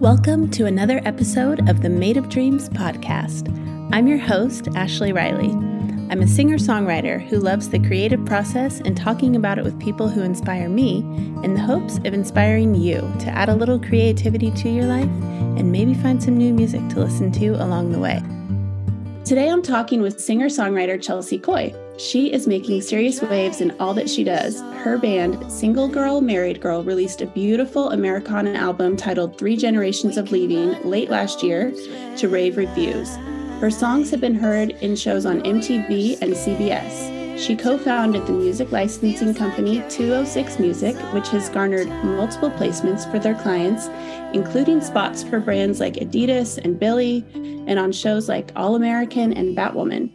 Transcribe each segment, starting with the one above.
Welcome to another episode of the Made of Dreams podcast. I'm your host, Ashley Riley. I'm a singer songwriter who loves the creative process and talking about it with people who inspire me in the hopes of inspiring you to add a little creativity to your life and maybe find some new music to listen to along the way. Today I'm talking with singer songwriter Chelsey Coy. She is making serious waves in all that she does. Her band, Single Girl Married Girl, released a beautiful Americana album titled Three Generations of Leaving late last year to rave reviews. Her songs have been heard in shows on MTV and CBS. She co founded the music licensing company 206 Music, which has garnered multiple placements for their clients, including spots for brands like Adidas and Billie, and on shows like All American and Batwoman.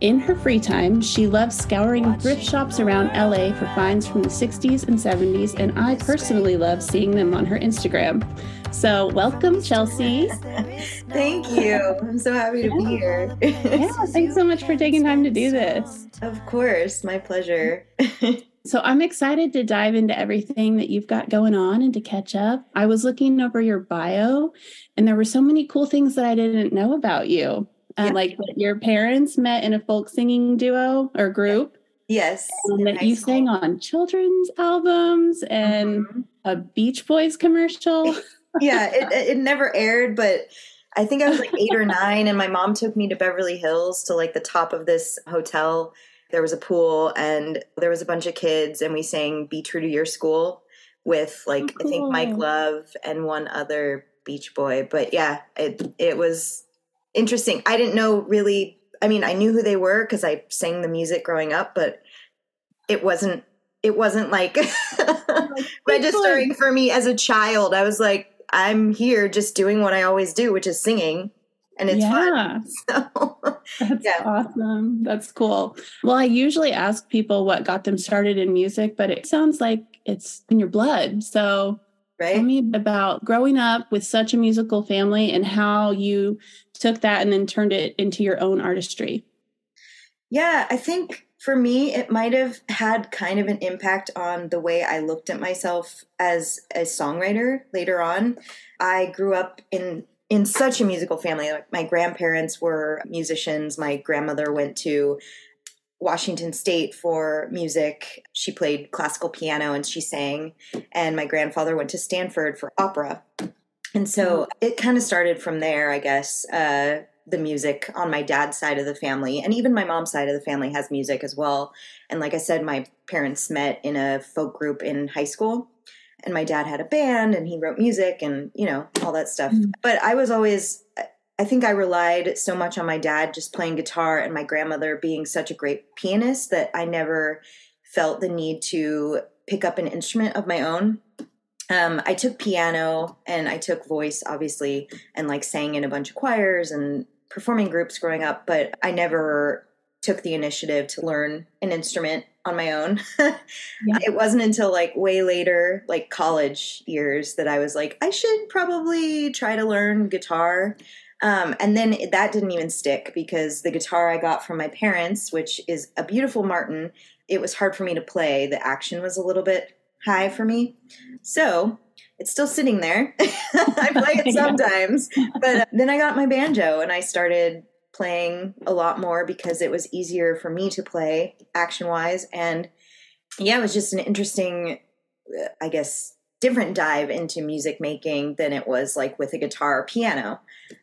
In her free time, she loves scouring thrift shops around LA for finds from the 60s and 70s, and I personally love seeing them on her Instagram. So, welcome, Chelsey. Thank you. I'm so happy to be here. yeah, thanks so much for taking time to do this. Of course, my pleasure. So I'm excited to dive into everything that you've got going on and to catch up. I was looking over your bio and there were so many cool things that I didn't know about you. Uh, yeah. Like your parents met in a folk singing duo or group. Yes. And that you school. sang on children's albums and mm-hmm. a Beach Boys commercial. yeah, it, it never aired, but I think I was like eight or nine, and my mom took me to Beverly Hills to like the top of this hotel there was a pool and there was a bunch of kids and we sang Be True to Your School with like oh, cool. I think Mike Love and one other Beach Boy. But yeah, it it was interesting. I didn't know really I mean, I knew who they were because I sang the music growing up, but it wasn't it wasn't like registering for me as a child. I was like, I'm here just doing what I always do, which is singing and it's yeah. fun. So, That's yeah. awesome. That's cool. Well, I usually ask people what got them started in music, but it sounds like it's in your blood. So, right? tell me about growing up with such a musical family and how you took that and then turned it into your own artistry. Yeah, I think for me, it might have had kind of an impact on the way I looked at myself as a songwriter later on. I grew up in in such a musical family. Like my grandparents were musicians. My grandmother went to Washington State for music. She played classical piano and she sang. And my grandfather went to Stanford for opera. And so mm-hmm. it kind of started from there, I guess. Uh, the music on my dad's side of the family, and even my mom's side of the family has music as well. And like I said, my parents met in a folk group in high school and my dad had a band and he wrote music and you know all that stuff mm-hmm. but i was always i think i relied so much on my dad just playing guitar and my grandmother being such a great pianist that i never felt the need to pick up an instrument of my own um, i took piano and i took voice obviously and like sang in a bunch of choirs and performing groups growing up but i never took the initiative to learn an instrument on my own. yeah. It wasn't until like way later, like college years, that I was like, I should probably try to learn guitar. Um, and then that didn't even stick because the guitar I got from my parents, which is a beautiful Martin, it was hard for me to play. The action was a little bit high for me. So it's still sitting there. I play it sometimes. but uh, then I got my banjo and I started playing a lot more because it was easier for me to play action wise. And yeah, it was just an interesting, I guess, different dive into music making than it was like with a guitar or piano.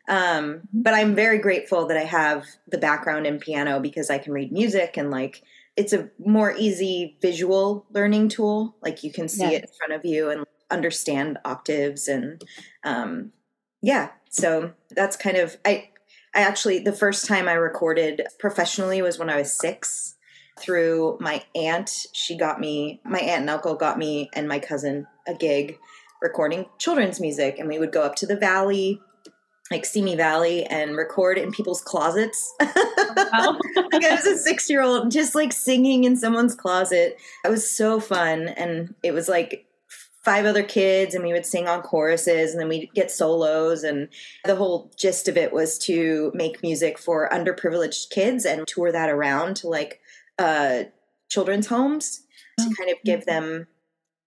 Um, but I'm very grateful that I have the background in piano because I can read music and like it's a more easy visual learning tool. Like you can see yeah. it in front of you and understand octaves and um, yeah. So that's kind of I I actually, the first time I recorded professionally was when I was six through my aunt. She got me, my aunt and uncle got me and my cousin a gig recording children's music. And we would go up to the valley, like Simi Valley, and record in people's closets. Wow. like I was a six year old just like singing in someone's closet. It was so fun. And it was like, five other kids and we would sing on choruses and then we'd get solos and the whole gist of it was to make music for underprivileged kids and tour that around to like uh, children's homes to kind of give them,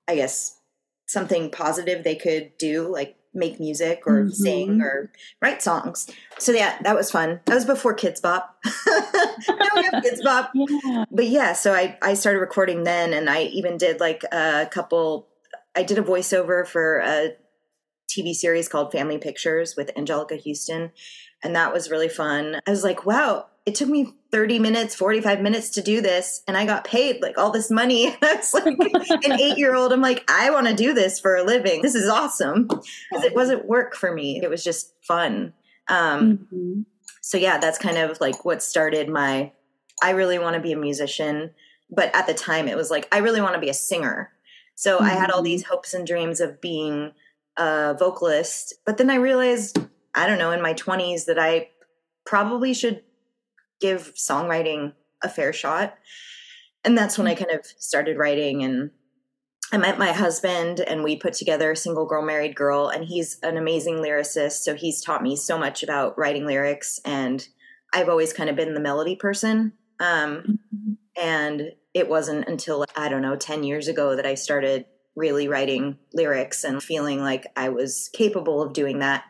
I guess, something positive they could do, like make music or mm-hmm. sing or write songs. So yeah, that was fun. That was before Kidz Bop. now we have Kidz Bop. Yeah. But yeah, so I I started recording then, and I even did like a couple. I did a voiceover for a TV series called Family Pictures with Anjelica Huston and that was really fun. I was like, wow, it took me 30 minutes, 45 minutes to do this, and I got paid like all this money. I was like an eight year old. I'm like, I want to do this for a living. This is awesome. Because it wasn't work for me, it was just fun. Um, mm-hmm. So, yeah, that's kind of like what started my I really want to be a musician. But at the time, it was like, I really want to be a singer. So mm-hmm. I had all these mm-hmm. hopes and dreams of being a vocalist. But then I realized, I don't know, in my 20s that I probably should give songwriting a fair shot. And that's when I kind of started writing and I met my husband and we put together Single Girl Married Girl and he's an amazing lyricist so he's taught me so much about writing lyrics and I've always kind of been the melody person um, mm-hmm. and it wasn't until I don't know 10 years ago that I started really writing lyrics and feeling like I was capable of doing that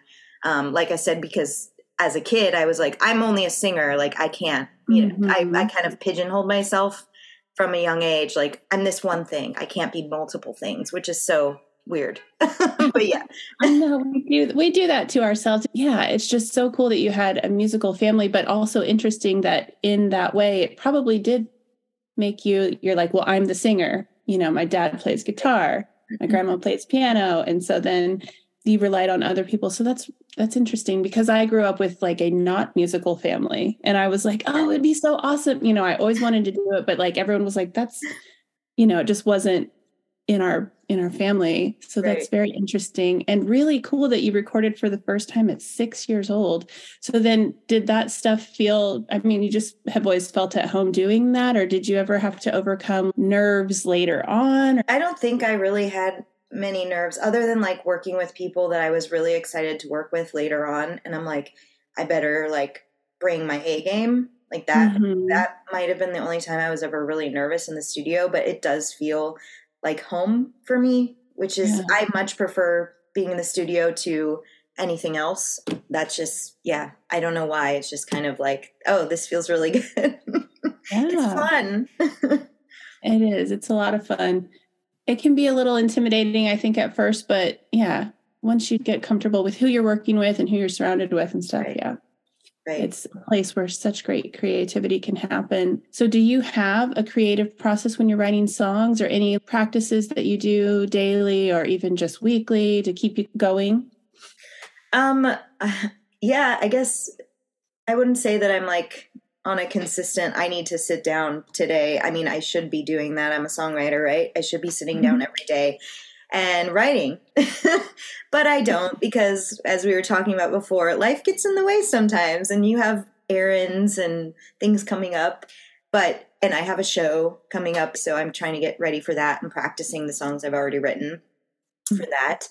um, like I said because as a kid, I was like, I'm only a singer. Like I can't, you know, mm-hmm. I, I kind of pigeonholed myself from a young age. Like I'm this one thing. I can't be multiple things, which is so weird. but yeah. I know we do we do that to ourselves. Yeah, it's just so cool that you had a musical family, but also interesting that in that way it probably did make you you're like, well, I'm the singer. You know, my dad plays guitar, my mm-hmm. grandma plays piano. And so then you relied on other people. So that's that's interesting because I grew up with like a not musical family and I was like, oh, it'd be so awesome. You know, I always wanted to do it, but like everyone was like, that's, you know, it just wasn't in our in our family. So right. that's very interesting and really cool that you recorded for the first time at six years old. So then did that stuff feel I mean, you just have always felt at home doing that, or did you ever have to overcome nerves later on? I don't think I really had many nerves other than like working with people that I was really excited to work with later on. And I'm like, I better like bring my A game. Like that, mm-hmm. that might have been the only time I was ever really nervous in the studio, but it does feel like home for me, which is, yeah. I much prefer being in the studio to anything else. That's just, yeah, I don't know why. It's just kind of like, oh, this feels really good. Yeah. it's fun. it is. It's a lot of fun it can be a little intimidating, I think, at first, but yeah, once you get comfortable with who you're working with and who you're surrounded with and stuff, right. yeah. Right. It's a place where such great creativity can happen. So, do you have a creative process when you're writing songs or any practices that you do daily or even just weekly to keep you going? Um, yeah, I guess I wouldn't say that I'm like on a consistent i need to sit down today. I mean i should be doing that. I'm a songwriter right? I should be sitting down mm-hmm. every day and writing. But i don't because as we were talking about before life gets in the way sometimes and you have errands and things coming up. But and i have a show coming up so i'm trying to get ready for that and practicing the songs i've already written for mm-hmm. that.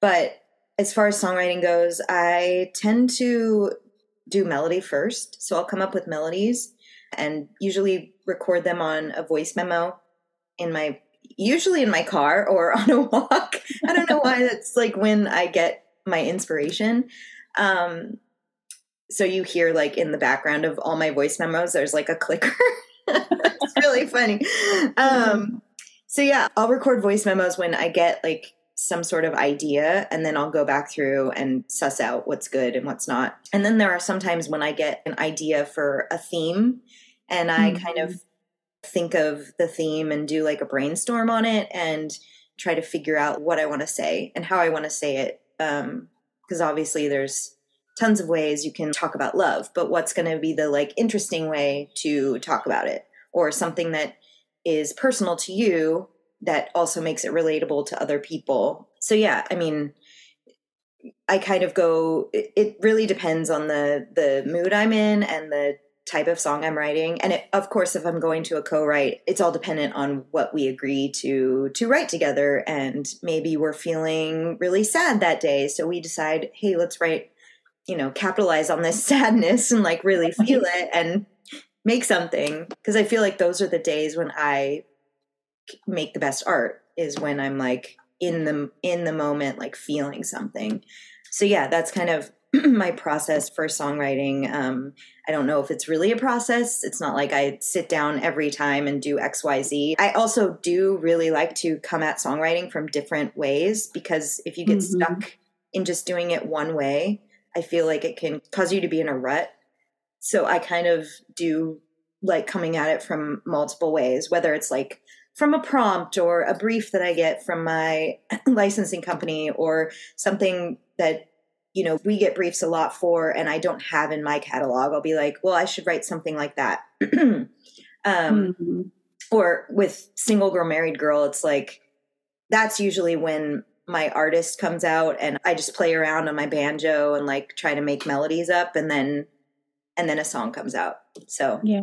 But as far as songwriting goes i tend to do melody first. So I'll come up with melodies and usually record them on a voice memo in my usually in my car or on a walk. I don't know why that's like when I get my inspiration. Um so you hear like in the background of all my voice memos there's like a clicker. it's really funny. Um so yeah, I'll record voice memos when I get like some sort of idea and then I'll go back through and suss out what's good and what's not. And then there are sometimes when I get an idea for a theme and I mm-hmm. kind of mm-hmm. think of the theme and do like a brainstorm on it and try to figure out what I want to say and how I want to say it. Um, because obviously there's tons of ways you can talk about love, but what's going to be the like interesting way to talk about it or something that is personal to you that also makes it relatable to other people. So yeah, I mean, I kind of go. It, it really depends on the the mood I'm in and the type of song I'm writing. And it, of course, if I'm going to a co-write, it's all dependent on what we agree to to write together. And maybe we're feeling really sad that day, so we decide, hey, let's write. You know, capitalize on this sadness and like really feel it and make something because I feel like those are the days when I make the best art is when I'm like in the in the moment like feeling something. So yeah, that's kind of my process for songwriting. Um, I don't know if it's really a process. It's not like I sit down every time and do XYZ. I also do really like to come at songwriting from different ways because if you get mm-hmm. stuck in just doing it one way, I feel like it can cause you to be in a rut. So I kind of do like coming at it from multiple ways, whether it's like from a prompt or a brief that I get from my licensing company or something that you know we get briefs a lot for and I don't have in my catalog. I'll be like, well, I should write something like that. um, mm-hmm. Or with single girl, married girl, it's like that's usually when my artist comes out and I just play around on my banjo and like try to make melodies up and then and then a song comes out. So yeah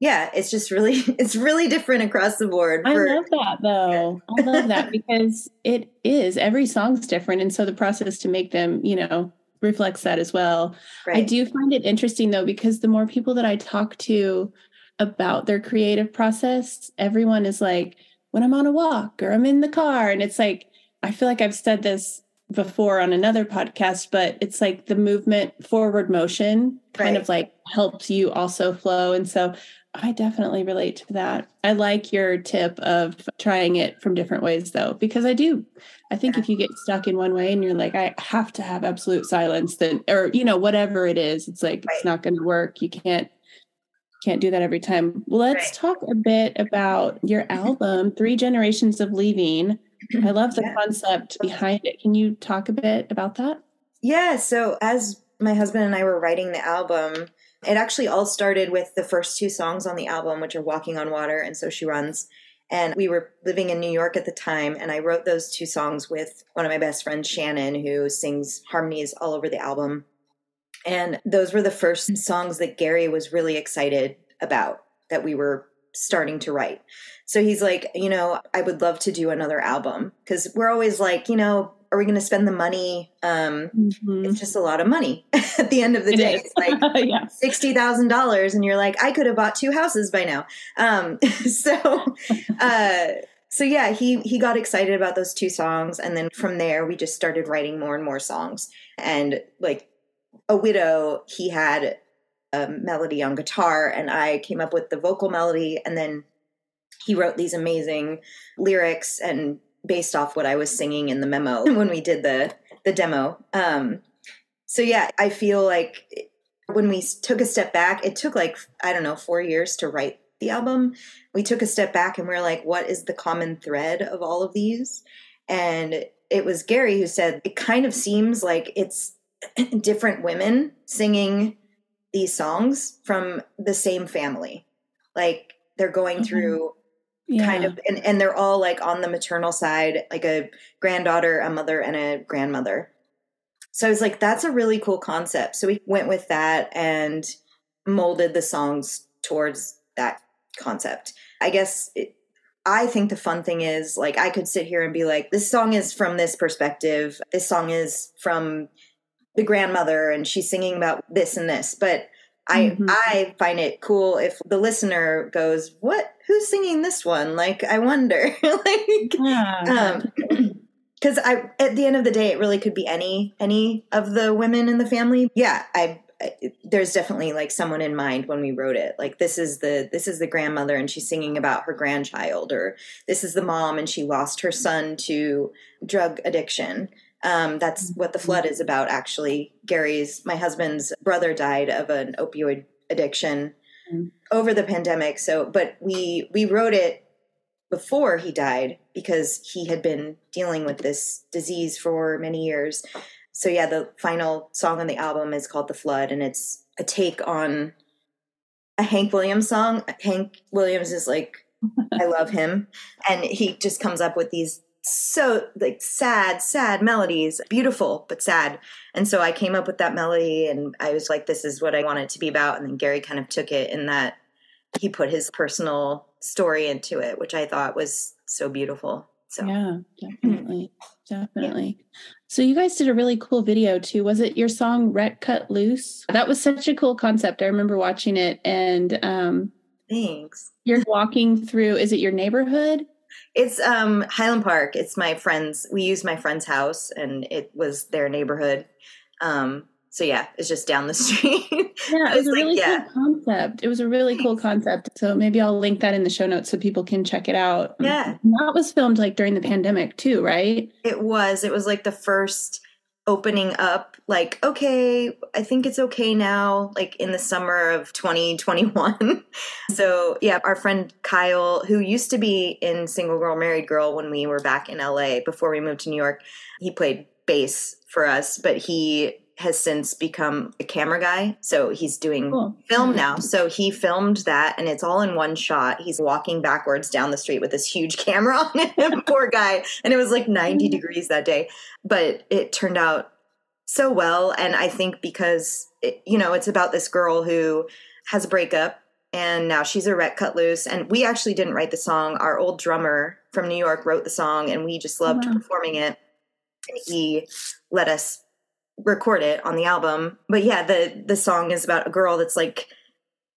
yeah, it's just really it's really different across the board. For, I love that though. I love that because it is every song's different, and so the process to make them, you know, reflects that as well. Right. I do find it interesting though because the more people that I talk to about their creative process, everyone is like, when I'm on a walk or I'm in the car, and it's like I feel like I've said this before on another podcast, but it's like the movement forward motion kind right. of like helps you also flow. And so I definitely relate to that. I like your tip of trying it from different ways though, because I do. I think if you get stuck in one way and you're like, I have to have absolute silence, then, or, you know, whatever it is, it's like, right. it's not going to work. You can't, can't do that every time. Let's right. talk a bit about your mm-hmm. album, Three Generations of Leaving. I mm-hmm. love the yeah. concept behind it. Can you talk a bit about that? Yeah. So as my husband and I were writing the album, it actually all started with the first two songs on the album, which are Walking on Water and So She Runs. And we were living in New York at the time, and I wrote those two songs with one of my best friends, Shannon, who sings harmonies all over the album. And those were the first songs that Gary was really excited about that we were starting to write. So he's like, you know, I would love to do another album because we're always like, you know, are we going to spend the money? Um, mm-hmm. It's just a lot of money at the end of the it day. Is. It's like yeah. sixty thousand dollars, and you're like, I could have bought two houses by now. Um, so, uh, so yeah, he he got excited about those two songs, and then from there we just started writing more and more songs. And like a widow, he had a melody on guitar, and I came up with the vocal melody, and then he wrote these amazing lyrics and based off what I was singing in the memo when we did the the demo. Um, so yeah, I feel like when we took a step back, it took like I don't know four years to write the album. We took a step back and we are like, what is the common thread of all of these? And it was Gary who said it kind of seems like it's different women singing these songs from the same family. Like they're going mm-hmm. through yeah. kind of and, and they're all like on the maternal side like a granddaughter a mother and a grandmother. So i was like that's a really cool concept. So we went with that and molded the songs towards that concept. I guess it, i think the fun thing is like i could sit here and be like this song is from this perspective. This song is from the grandmother and she's singing about this and this. But I mm-hmm. I find it cool if the listener goes, "What? Who's singing this one?" Like, I wonder, like, yeah. um, because I at the end of the day, it really could be any any of the women in the family. Yeah, I, I there's definitely like someone in mind when we wrote it. Like, this is the this is the grandmother, and she's singing about her grandchild, or this is the mom, and she lost her son to drug addiction. Um, that's what the flood is about, actually. Gary's, my husband's brother died of an opioid addiction mm-hmm. over the pandemic. So, but we we wrote it before he died because he had been dealing with this disease for many years. So yeah, the final song on the album is called "The Flood," and it's a take on a Hank Williams song. Hank Williams is like I love him. And he just comes up with these so like sad sad melodies beautiful but sad. And so i came up with that melody and i was like this is what i want it to be about. And then gary kind of took it in that he put his personal story into it which i thought was so beautiful. So yeah definitely definitely. Yeah. so you guys did a really cool video too. Was it your song Wreck Cut Loose? That was such a cool concept. I remember watching it and um thanks. you're walking through is it your neighborhood it's um Highland Park. It's my friend's. We used my friend's house, and it was their neighborhood. Um, so yeah, it's just down the street. Yeah, it was a really like, cool yeah. concept. It was a really cool concept. So maybe I'll link that in the show notes so people can check it out. Yeah, and that was filmed like during the pandemic too, right? It was. It was like the first opening up like okay i think it's okay now like in the summer of 2021 so yeah our friend kyle who used to be in single girl married girl when we were back in la before we moved to new york he played bass for us but he has since become a camera guy. So he's doing cool. film now. So he filmed that and it's all in one shot. He's walking backwards down the street with this huge camera on him. Poor guy. And it was like 90 mm-hmm. degrees that day. But it turned out so well. And I think because, it, you know, it's about this girl who has a breakup and now she's a wreck cut loose. And we actually didn't write the song. Our old drummer from New York wrote the song and we just loved wow. performing it. And he let us record it on the album. But yeah, the the song is about a girl that's like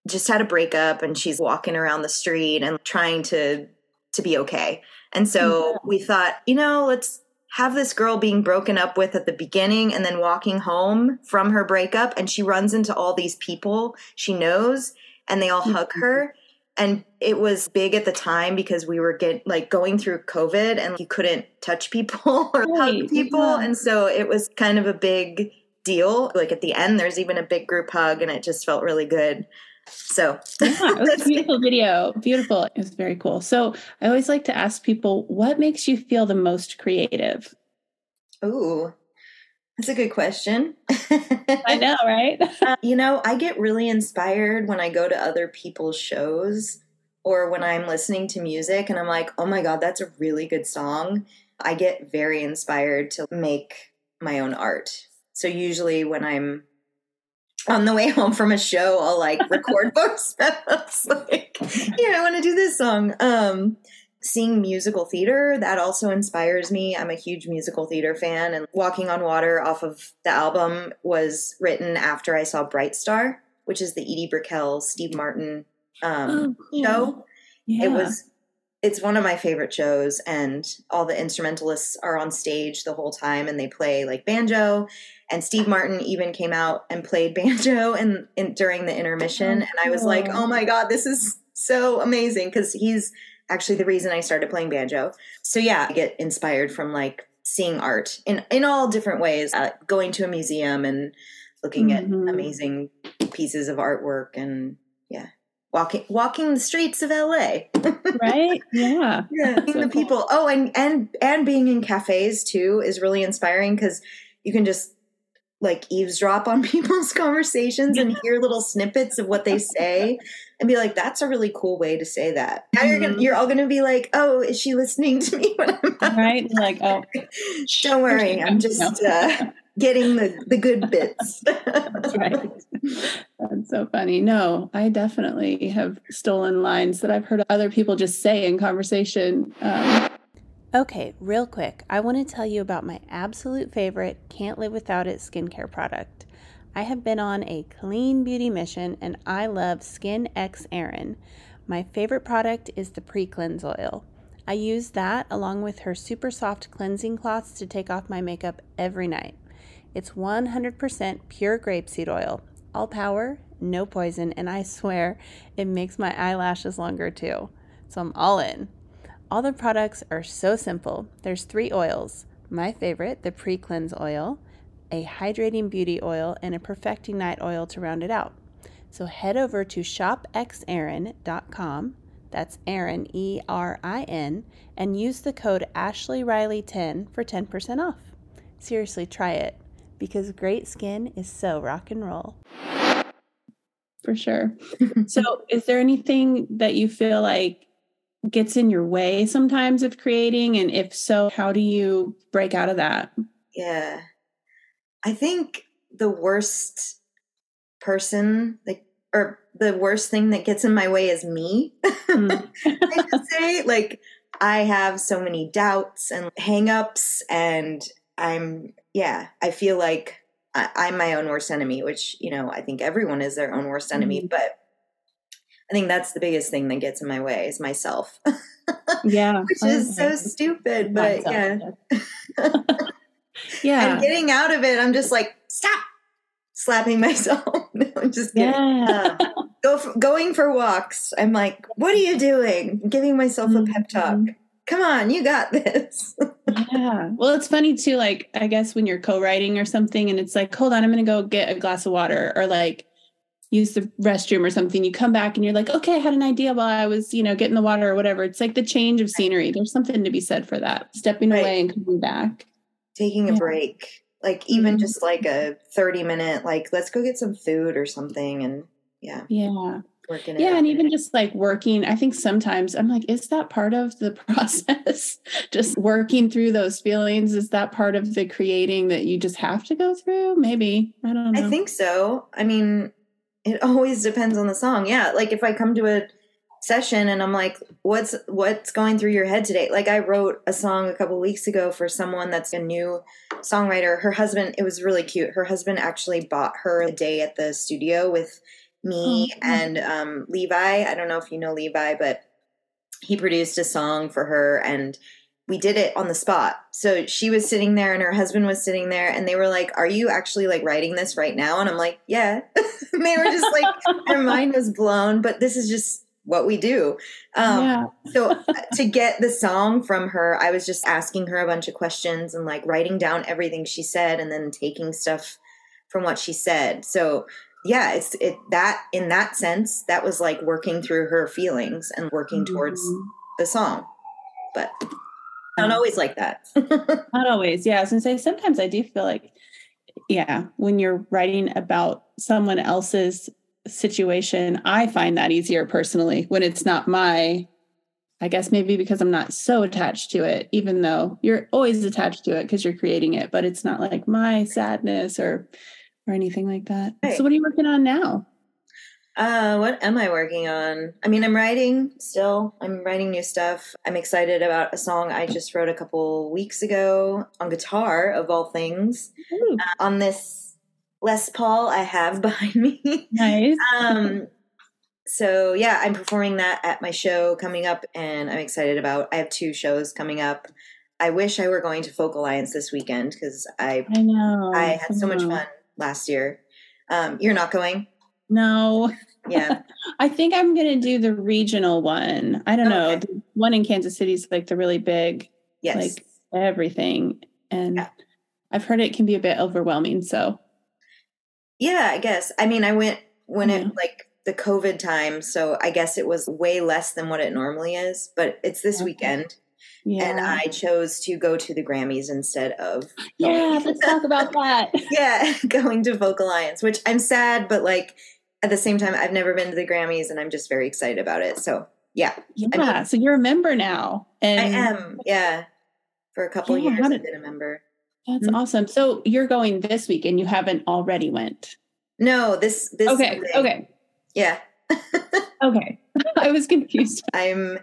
just had a breakup and she's walking around the street and trying to to be okay. And so yeah. we thought, you know, let's have this girl being broken up with at the beginning and then walking home from her breakup and she runs into all these people she knows and they all mm-hmm. hug her and it was big at the time because we were get like going through covid and you couldn't touch people or right. hug people yeah. and so it was kind of a big deal like at the end there's even a big group hug and it just felt really good so yeah, it was a beautiful video beautiful it was very cool so i always like to ask people what makes you feel the most creative Ooh, that's a good question. I know, right? uh, you know, I get really inspired when I go to other people's shows or when I'm listening to music and I'm like, oh my God, that's a really good song. I get very inspired to make my own art. So usually when I'm on the way home from a show, I'll like record voice memos like, yeah, I want to do this song. Um, seeing musical theater that also inspires me i'm a huge musical theater fan and walking on water off of the album was written after i saw bright star which is the edie brickell steve martin um, oh, cool. show yeah. it was it's one of my favorite shows and all the instrumentalists are on stage the whole time and they play like banjo and steve martin even came out and played banjo and during the intermission oh, and i was like oh my god this is so amazing because he's actually the reason I started playing banjo. So yeah, I get inspired from like seeing art in in all different ways, uh, going to a museum and looking mm-hmm. at amazing pieces of artwork and yeah. Walking, walking the streets of LA, right? Yeah, yeah. So the people. Cool. Oh, and and and being in cafes too is really inspiring because you can just like eavesdrop on people's conversations and hear little snippets of what they say and be like, that's a really cool way to say that. Now you're gonna, mm-hmm. you're all gonna be like, oh, is she listening to me when I'm right? Like, oh, don't worry, I'm just uh, getting the the good bits. that's right. That's so funny. No, I definitely have stolen lines that I've heard other people just say in conversation. Um, Okay, real quick, I want to tell you about my absolute favorite can't live without it skincare product. I have been on a clean beauty mission and I love Skin X Erin. My favorite product is the pre cleanse oil. I use that along with her super soft cleansing cloths to take off my makeup every night. It's 100% pure grapeseed oil, all power, no poison, and I swear it makes my eyelashes longer too. So I'm all in. All the products are so simple. There's three oils. My favorite, the pre cleanse oil, a hydrating beauty oil, and a perfecting night oil to round it out. So head over to shopxerin.com. That's Erin, E R I N, and use the code Ashley Riley 10 for 10% off. Seriously, try it because great skin is so rock and roll. For sure. so, is there anything that you feel like gets in your way sometimes of creating? And if so, how do you break out of that? Yeah. I think the worst person, like, or the worst thing that gets in my way is me. Mm. I say, like, I have so many doubts and hangups, and I'm, yeah, I feel like I, am my own worst enemy, which, you know, I think everyone is their own worst enemy, mm. but I think that's the biggest thing that gets in my way is myself. Yeah. which is so stupid, but yeah. yeah. And getting out of it, I'm just like, stop slapping myself. no, I'm just kidding. Yeah. Go f- going for walks. I'm like, what are you doing? I'm giving myself a pep talk. Come on, you got this. yeah. Well, it's funny too. Like, I guess when you're co-writing or something, and it's like, hold on, I'm going to go get a glass of water, or like use the restroom or something. You come back and you're like, okay, I had an idea while I was, you know, getting the water or whatever. It's like the change of scenery. There's something to be said for that. Stepping Right. away and coming back. Taking a Yeah. break. Like even Mhm. just like a 30 minute, like let's go get some food or something and yeah, Yeah. Working Yeah. And even just like working, I think sometimes I'm like, is that part of the process? just working through those feelings? Is that part of the creating that you just have to go through? Maybe. I don't know. I think so. I mean, it always depends on the song. Yeah, like if I come to a session and I'm like, "What's what's going through your head today?" Like I wrote a song a couple weeks ago for someone that's a new songwriter. Her husband, it was really cute. Her husband actually bought her a day at the studio with me cool. and um, Levi. I don't know if you know Levi, but he produced a song for her and we did it on the spot. So she was sitting there and her husband was sitting there and they were like, Are you actually like writing this right now? And I'm like, Yeah. they were just like, their mind was blown, but this is just what we do. Um, yeah. so uh, to get the song from her, I was just asking her a bunch of questions and like writing down everything she said and then taking stuff from what she said. So yeah, it's it that in that sense, that was like working through her feelings and working towards Mhm. the song. But not always like that. Not always. Yeah. I say sometimes I do feel like, yeah, when you're writing about someone else's situation, I find that easier personally when it's not my I guess maybe because I'm not so attached to it, even though you're always attached to it because you're creating it, but it's not like my sadness or or anything like that. Right. So what are you working on now? Uh, what am I working on? I mean, I'm writing still. I'm writing new stuff. I'm excited about a song I just wrote a couple weeks ago on guitar, of all things, Ooh, on this Les Paul I have behind me. nice. um, so yeah, I'm performing that at my show coming up, and I'm excited about. I have two shows coming up. I wish I were going to Folk Alliance this weekend because I I know. I had so much fun last year. Um, you're not going, No. yeah. I think I'm going to do the regional one. I don't know. The one in Kansas City is like the really big, Yes. like everything. And Yeah. I've heard it can be a bit overwhelming. So, Yeah, I guess. I mean, I went when Yeah. it like the COVID time, so I guess it was way less than what it normally is, but it's this Okay. weekend yeah. and I chose to go to the Grammys instead of yeah, let's talk about that. yeah, going to Folk Alliance, which I'm sad, but like at the same time I've never been to the Grammys and I'm just very excited about it. So, yeah, Yeah. so you're a member now. And I am. Yeah. For a couple Yeah, years I've been a member. That's Mhm. awesome. So you're going this week and you haven't already went. No, this this Okay. Sunday. Okay. Yeah. Okay. I was confused. I'm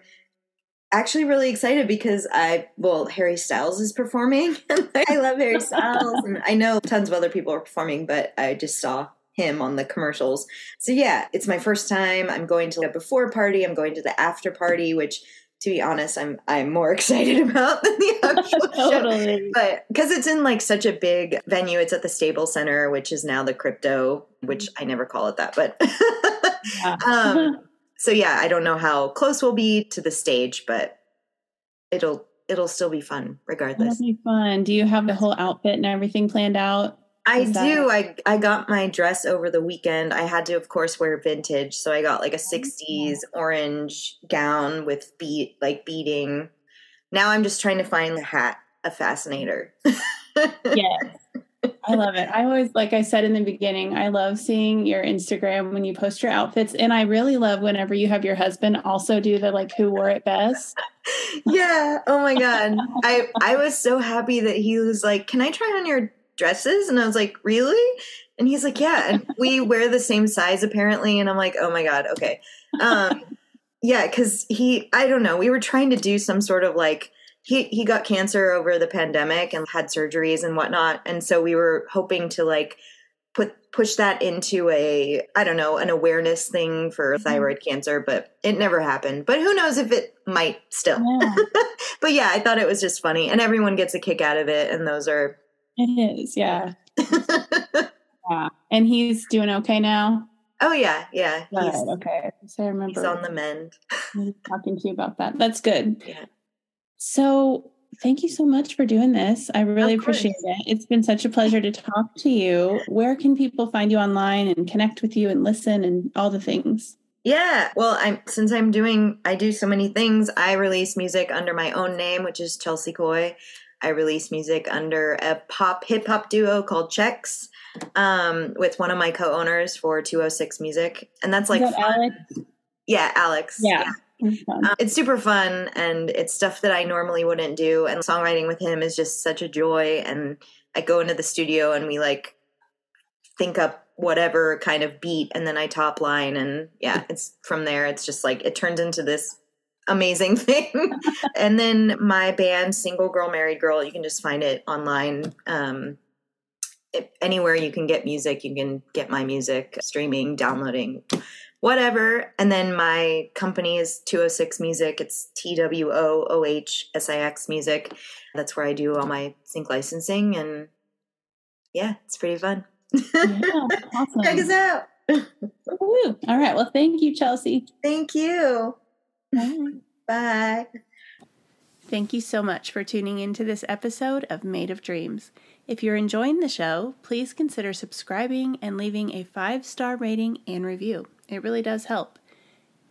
actually really excited because I well Harry Styles is performing. I love Harry Styles and I know tons of other people are performing, but I just saw him on the commercials. So yeah, it's my first time. I'm going to a before party, I'm going to the after party, which to be honest, I'm I'm more excited about than the actual show. But because it's in like such a big venue, it's at the Staples Center, which is now the Crypto, which I never call it that, but Yeah. um, so yeah, I don't know how close we'll be to the stage, but it'll it'll still be fun regardless. be fun. Do you have the whole outfit and everything planned out? I that- do. I I got my dress over the weekend. I had to, of course, wear vintage, so I got like a '60s orange gown with beat like beading. Now I'm just trying to find the hat, a fascinator. Yes. I love it. I always, like I said in the beginning, I love seeing your Instagram when you post your outfits. And I really love whenever you have your husband also do the like who wore it best. yeah. Oh my god. I I was so happy that he was like, "Can I try on your dresses?" And I was like, "Really?" And he's like, "Yeah." And we wear the same size apparently, and I'm like, "Oh my god, okay." Um yeah, cuz he I don't know, we were trying to do some sort of like he he got cancer over the pandemic and had surgeries and whatnot, and so we were hoping to like put push that into a I don't know an awareness thing for mm-hmm. thyroid cancer, but it never happened. But who knows if it might still. Yeah, but yeah, I thought it was just funny, and everyone gets a kick out of it, and those are. it is. Yeah. Yeah. And he's doing okay now. oh yeah, yeah. He's, okay. So I remember he's on the mend. talking to you about that. That's good. Yeah. So thank you so much for doing this. I really appreciate it. It's been such a pleasure to talk to you. Where can people find you online and connect with you and listen and all the things? Yeah, well, I'm since I'm doing I do so many things. I release music under my own name, which is Chelsey Coy. I release music under a pop hip hop duo called Checks, um, with one of my co-owners for 206 Music, and that's like that. Alex? yeah, Alex. Yeah. Fun. Um, it's super fun and it's stuff that I normally wouldn't do. And songwriting with him is just such a joy. And I go into the studio and we like think up whatever kind of beat and then I top line. And yeah, it's from there. It's just like it turns into this amazing thing. and then my band, Single Girl, Married Girl, you can just find it online. Um, anywhere you can get music, you can get my music streaming, downloading, whatever. And then my company is 206 Music. It's T W O O H S I X Music. That's where I do all my sync licensing. And yeah, it's pretty fun. Yeah, awesome. Check us out. Woo. All right. Well, thank you, Chelsey. Thank you. Bye. Bye. Thank you so much for tuning into this episode of Made of Dreams. If you're enjoying the show, please consider subscribing and leaving a five star rating and review. It really does help.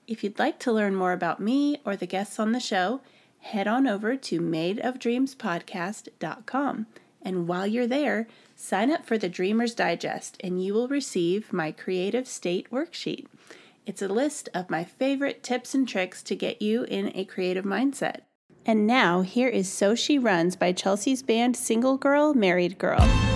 If you'd like to learn more about me or the guests on the show, head on over to madeofdreamspodcast.com. And while you're there, sign up for the Dreamer's Digest and you will receive my Creative State worksheet. It's a list of my favorite tips and tricks to get you in a creative mindset. And now, here is So She Runs by Chelsey's band Single Girl, Married Girl.